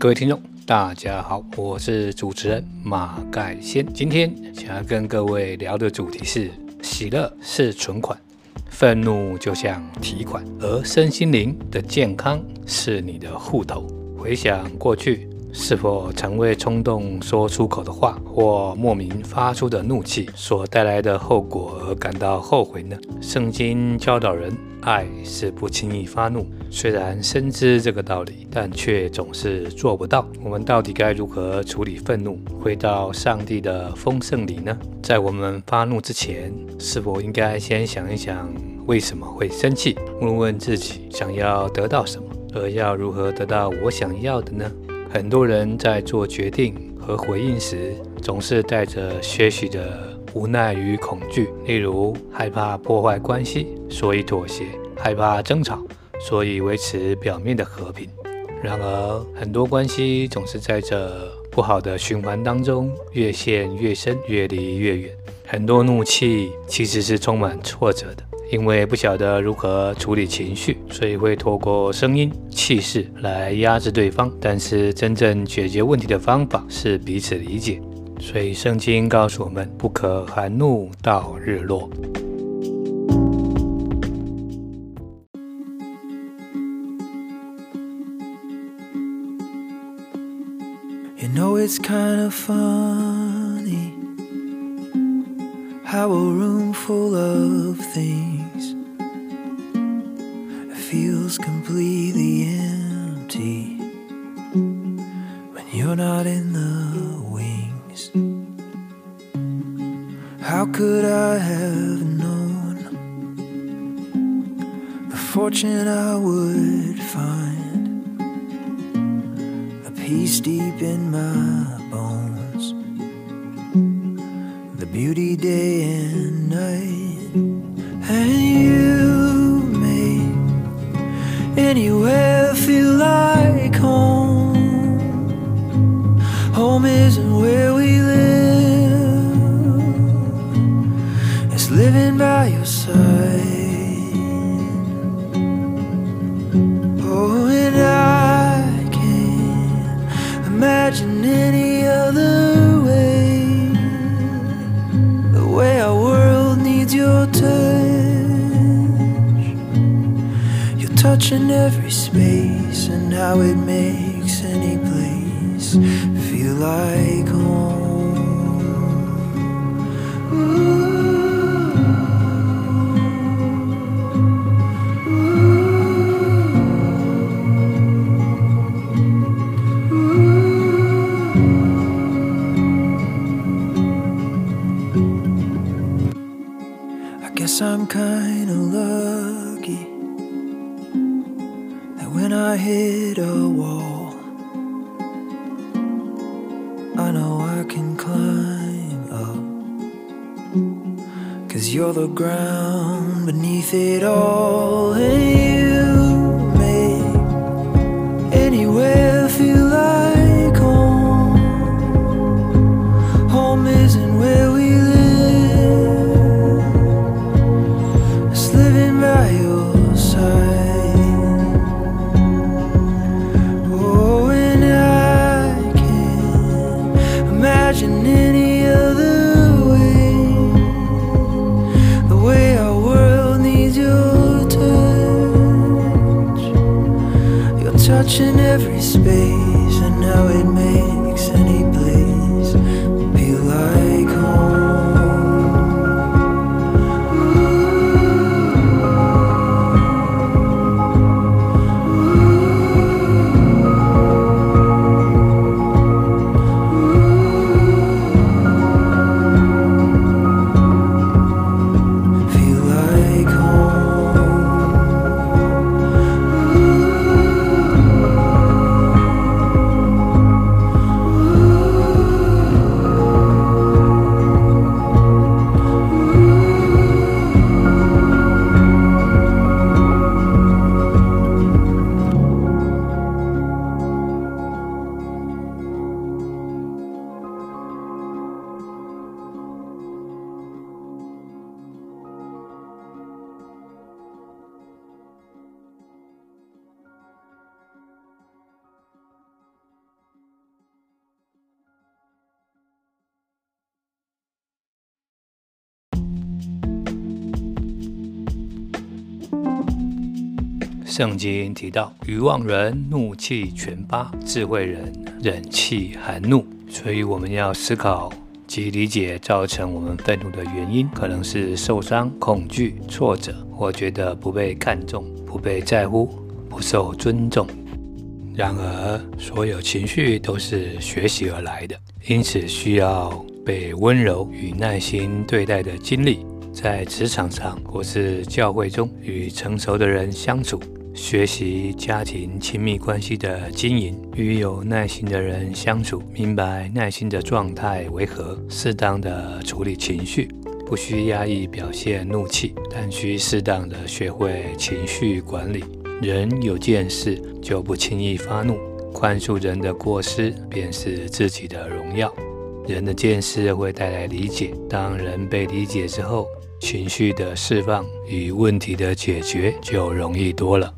各位听众，大家好，我是主持人马盖先。今天想要跟各位聊的主题是：喜乐是存款，愤怒就像提款，而身心灵的健康是你的户头。回想过去。是否常为冲动说出口的话或莫名发出的怒气所带来的后果而感到后悔呢？圣经教导人，爱是不轻易发怒。虽然深知这个道理，但却总是做不到。我们到底该如何处理愤怒，回到上帝的丰盛里呢？在我们发怒之前，是否应该先想一想为什么会生气？问问自己想要得到什么，而要如何得到我想要的呢？很多人在做决定和回应时，总是带着些许的无奈与恐惧，例如害怕破坏关系，所以妥协；害怕争吵，所以维持表面的和平。然而，很多关系总是在这不好的循环当中越陷越深，越离越远。很多怒气其实是充满挫折的。因为不晓得如何处理情绪，所以会透过声音、气势来压制对方。但是真正解决问题的方法是彼此理解。所以圣经告诉我们，不可含怒到日落。You know it's kind of funny how a room full of things. Feels completely anywhere feel like every space and how it makes any place feel like home. I guess I'm kinda ground beneath it 圣经提到，愚妄人怒气全发，智慧人忍气含怒。所以我们要思考及理解造成我们愤怒的原因，可能是受伤、恐惧、挫折，或觉得不被看重、不被在乎、不受尊重。然而，所有情绪都是学习而来的，因此需要被温柔与耐心对待的经历。在职场上或是教会中，与成熟的人相处，学习家庭亲密关系的经营，与有耐心的人相处，明白耐心的状态为何，适当的处理情绪，不需压抑表现怒气，但需适当的学会情绪管理。人有见识，就不轻易发怒，宽恕人的过失，便是自己的荣耀。人的见识会带来理解，当人被理解之后。情绪的释放与问题的解决就容易多了。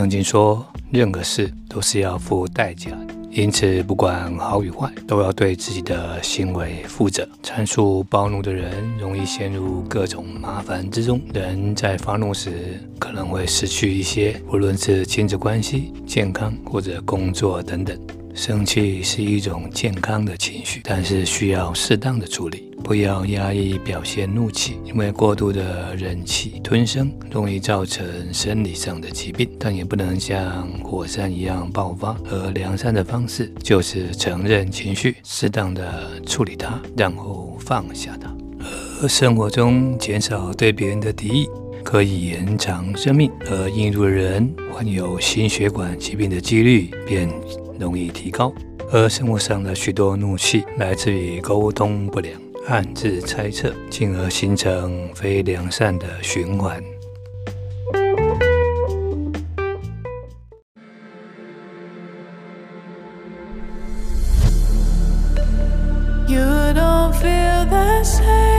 曾经说，任何事都是要付代价，因此不管好与坏，都要对自己的行为负责。参数暴怒的人容易陷入各种麻烦之中。人在发怒时可能会失去一些，无论是亲子关系、健康或者工作等等。生气是一种健康的情绪，但是需要适当的处理。不要压抑表现怒气，因为过度的忍气吞声容易造成生理上的疾病。但也不能像火山一样爆发。而良善的方式就是承认情绪，适当的处理它，然后放下它。而生活中减少对别人的敌意，可以延长生命。而印度人患有心血管疾病的几率便容易提高。而生活上的许多怒气来自于沟通不良暗自猜测进而形成非良善的循环。You don't feel the same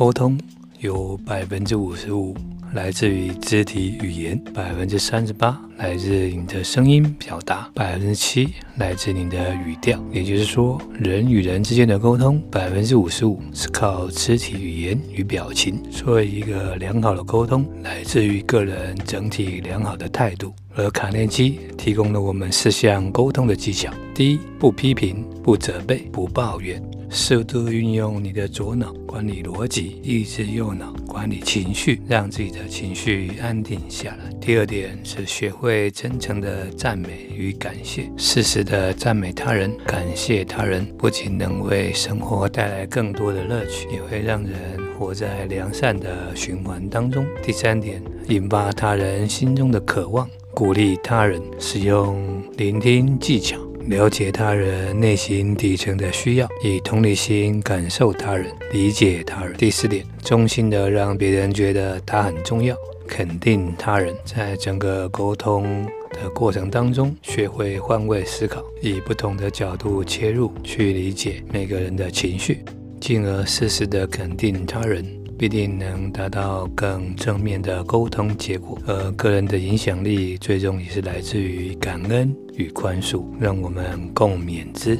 沟通有百分之五十五来自于肢体语言，百分之三十八来自你的声音表达，百分之七来自你的语调。也就是说，人与人之间的沟通，百分之五十五是靠肢体语言与表情。所以，一个良好的沟通来自于个人整体良好的态度。而卡内基提供了我们四项沟通的技巧：第一，不批评、不责备、不抱怨。适度运用你的左脑管理逻辑，抑制右脑管理情绪，让自己的情绪安定下来。第二点是学会真诚的赞美与感谢，适时的赞美他人、感谢他人，不仅能为生活带来更多的乐趣，也会让人活在良善的循环当中。第三点，引发他人心中的渴望，鼓励他人，使用聆听技巧。了解他人内心底层的需要，以同理心感受他人，理解他人。第四点，衷心的让别人觉得他很重要，肯定他人。在整个沟通的过程当中，学会换位思考，以不同的角度切入，去理解每个人的情绪，进而适时的肯定他人。必定能达到更正面的沟通结果，而个人的影响力最终也是来自于感恩与宽恕，让我们共勉之。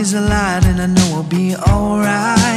Is light, and I know we'll be alright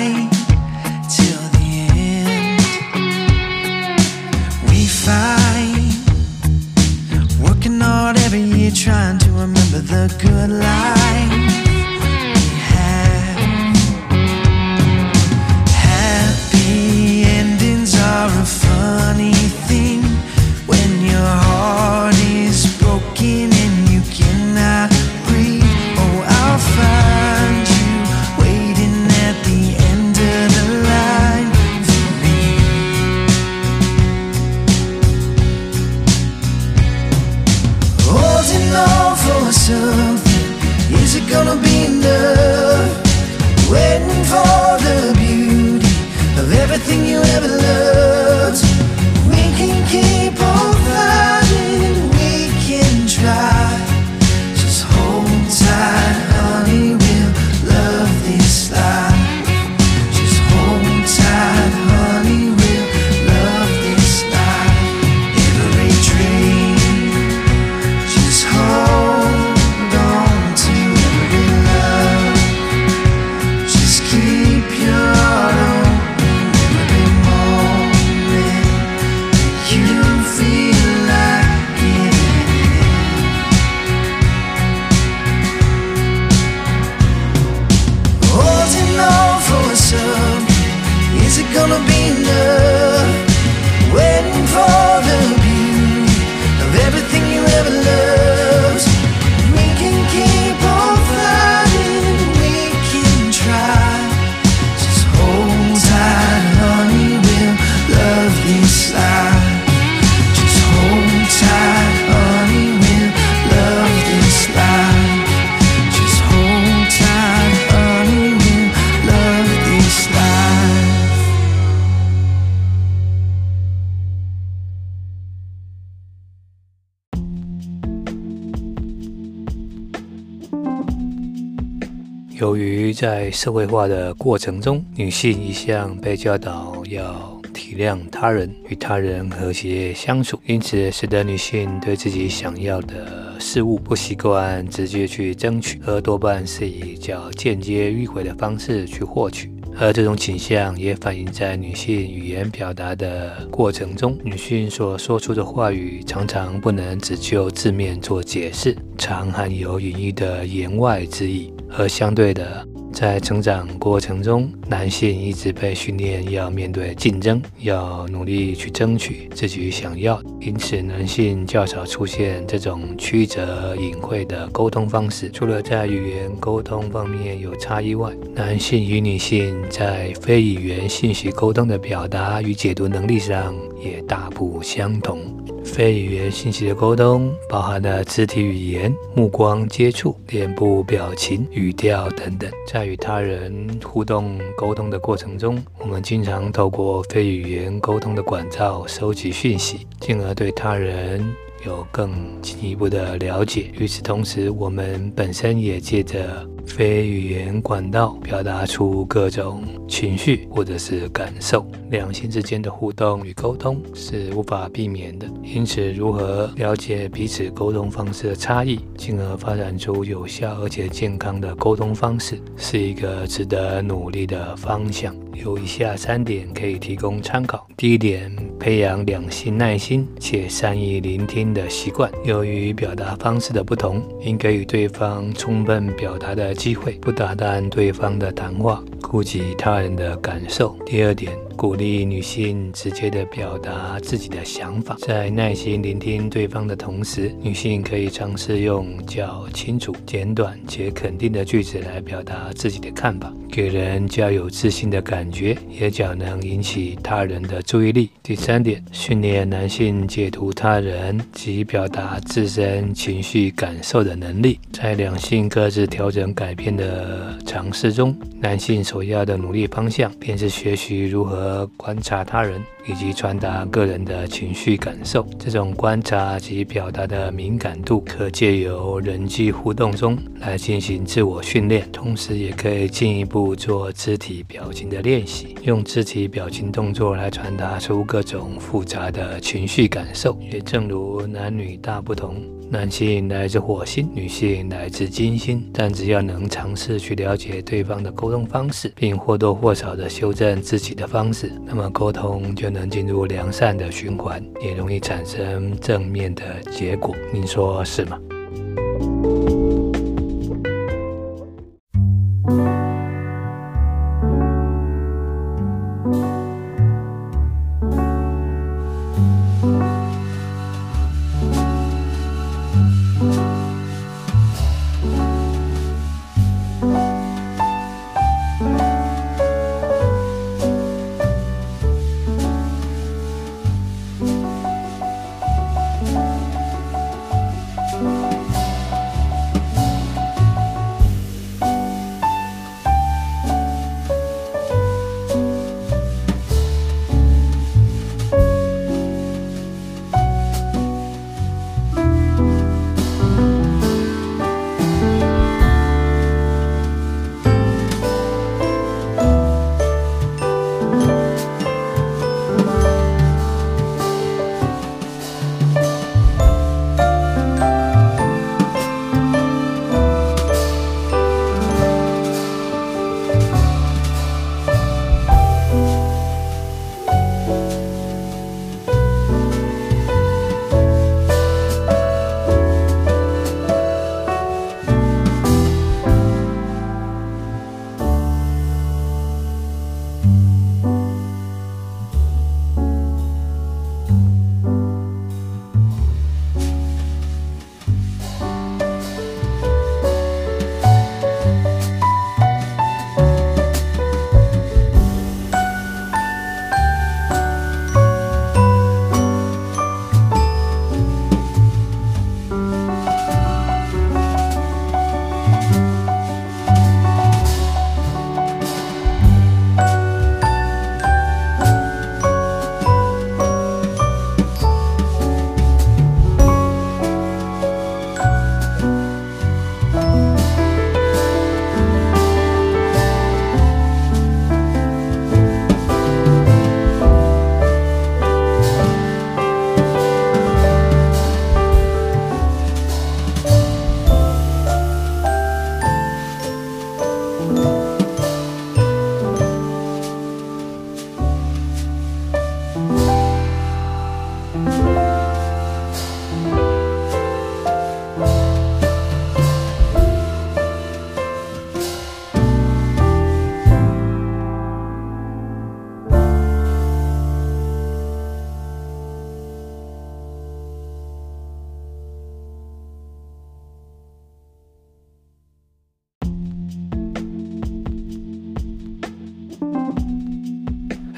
由于在社会化的过程中，女性一向被教导要体谅他人，与他人和谐相处，因此使得女性对自己想要的事物不习惯直接去争取，而多半是以较间接迂回的方式去获取。而这种倾向也反映在女性语言表达的过程中，女性所说出的话语常常不能只就字面做解释，常含有隐喻的言外之意。而相对的，在成长过程中，男性一直被训练要面对竞争，要努力去争取自己想要，因此男性较少出现这种曲折隐晦的沟通方式。除了在语言沟通方面有差异外，男性与女性在非语言信息沟通的表达与解读能力上也大不相同。非语言信息的沟通包含了肢体语言、目光接触、脸部表情、语调等等。在与他人互动沟通的过程中，我们经常透过非语言沟通的管道收集讯息，进而对他人有更进一步的了解。与此同时，我们本身也借着非语言管道表达出各种情绪或者是感受。两性之间的互动与沟通是无法避免的，因此，如何了解彼此沟通方式的差异，进而发展出有效而且健康的沟通方式，是一个值得努力的方向。有以下三点可以提供参考。第一点，培养两性耐心且善意聆听的习惯。由于表达方式的不同，应给予对方充分表达的机会，不打断对方的谈话，顾及他人的感受。第二点，鼓励女性直接的表达自己的想法，在耐心聆听对方的同时，女性可以尝试用较清楚、简短且肯定的句子来表达自己的看法，给人较有自信的感觉，也较能引起他人的注意力。第三点，训练男性解读他人及表达自身情绪感受的能力。在两性各自调整改变的尝试中，男性首要的努力方向便是学习如何观察他人。以及传达个人的情绪感受，这种观察及表达的敏感度，可借由人际互动中来进行自我训练，同时也可以进一步做肢体表情的练习，用肢体表情动作来传达出各种复杂的情绪感受。也正如男女大不同。男性来自火星，女性来自金星，但只要能尝试去了解对方的沟通方式，并或多或少的修正自己的方式，那么沟通就能进入良善的循环，也容易产生正面的结果。您说是吗？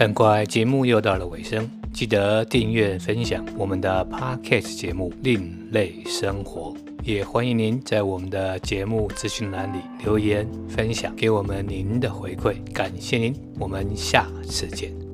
很快，节目又到了尾声，记得订阅、分享我们的 Podcast 节目《另类生活》，也欢迎您在我们的节目资讯栏里留言分享，给我们您的回馈。感谢您，我们下次见。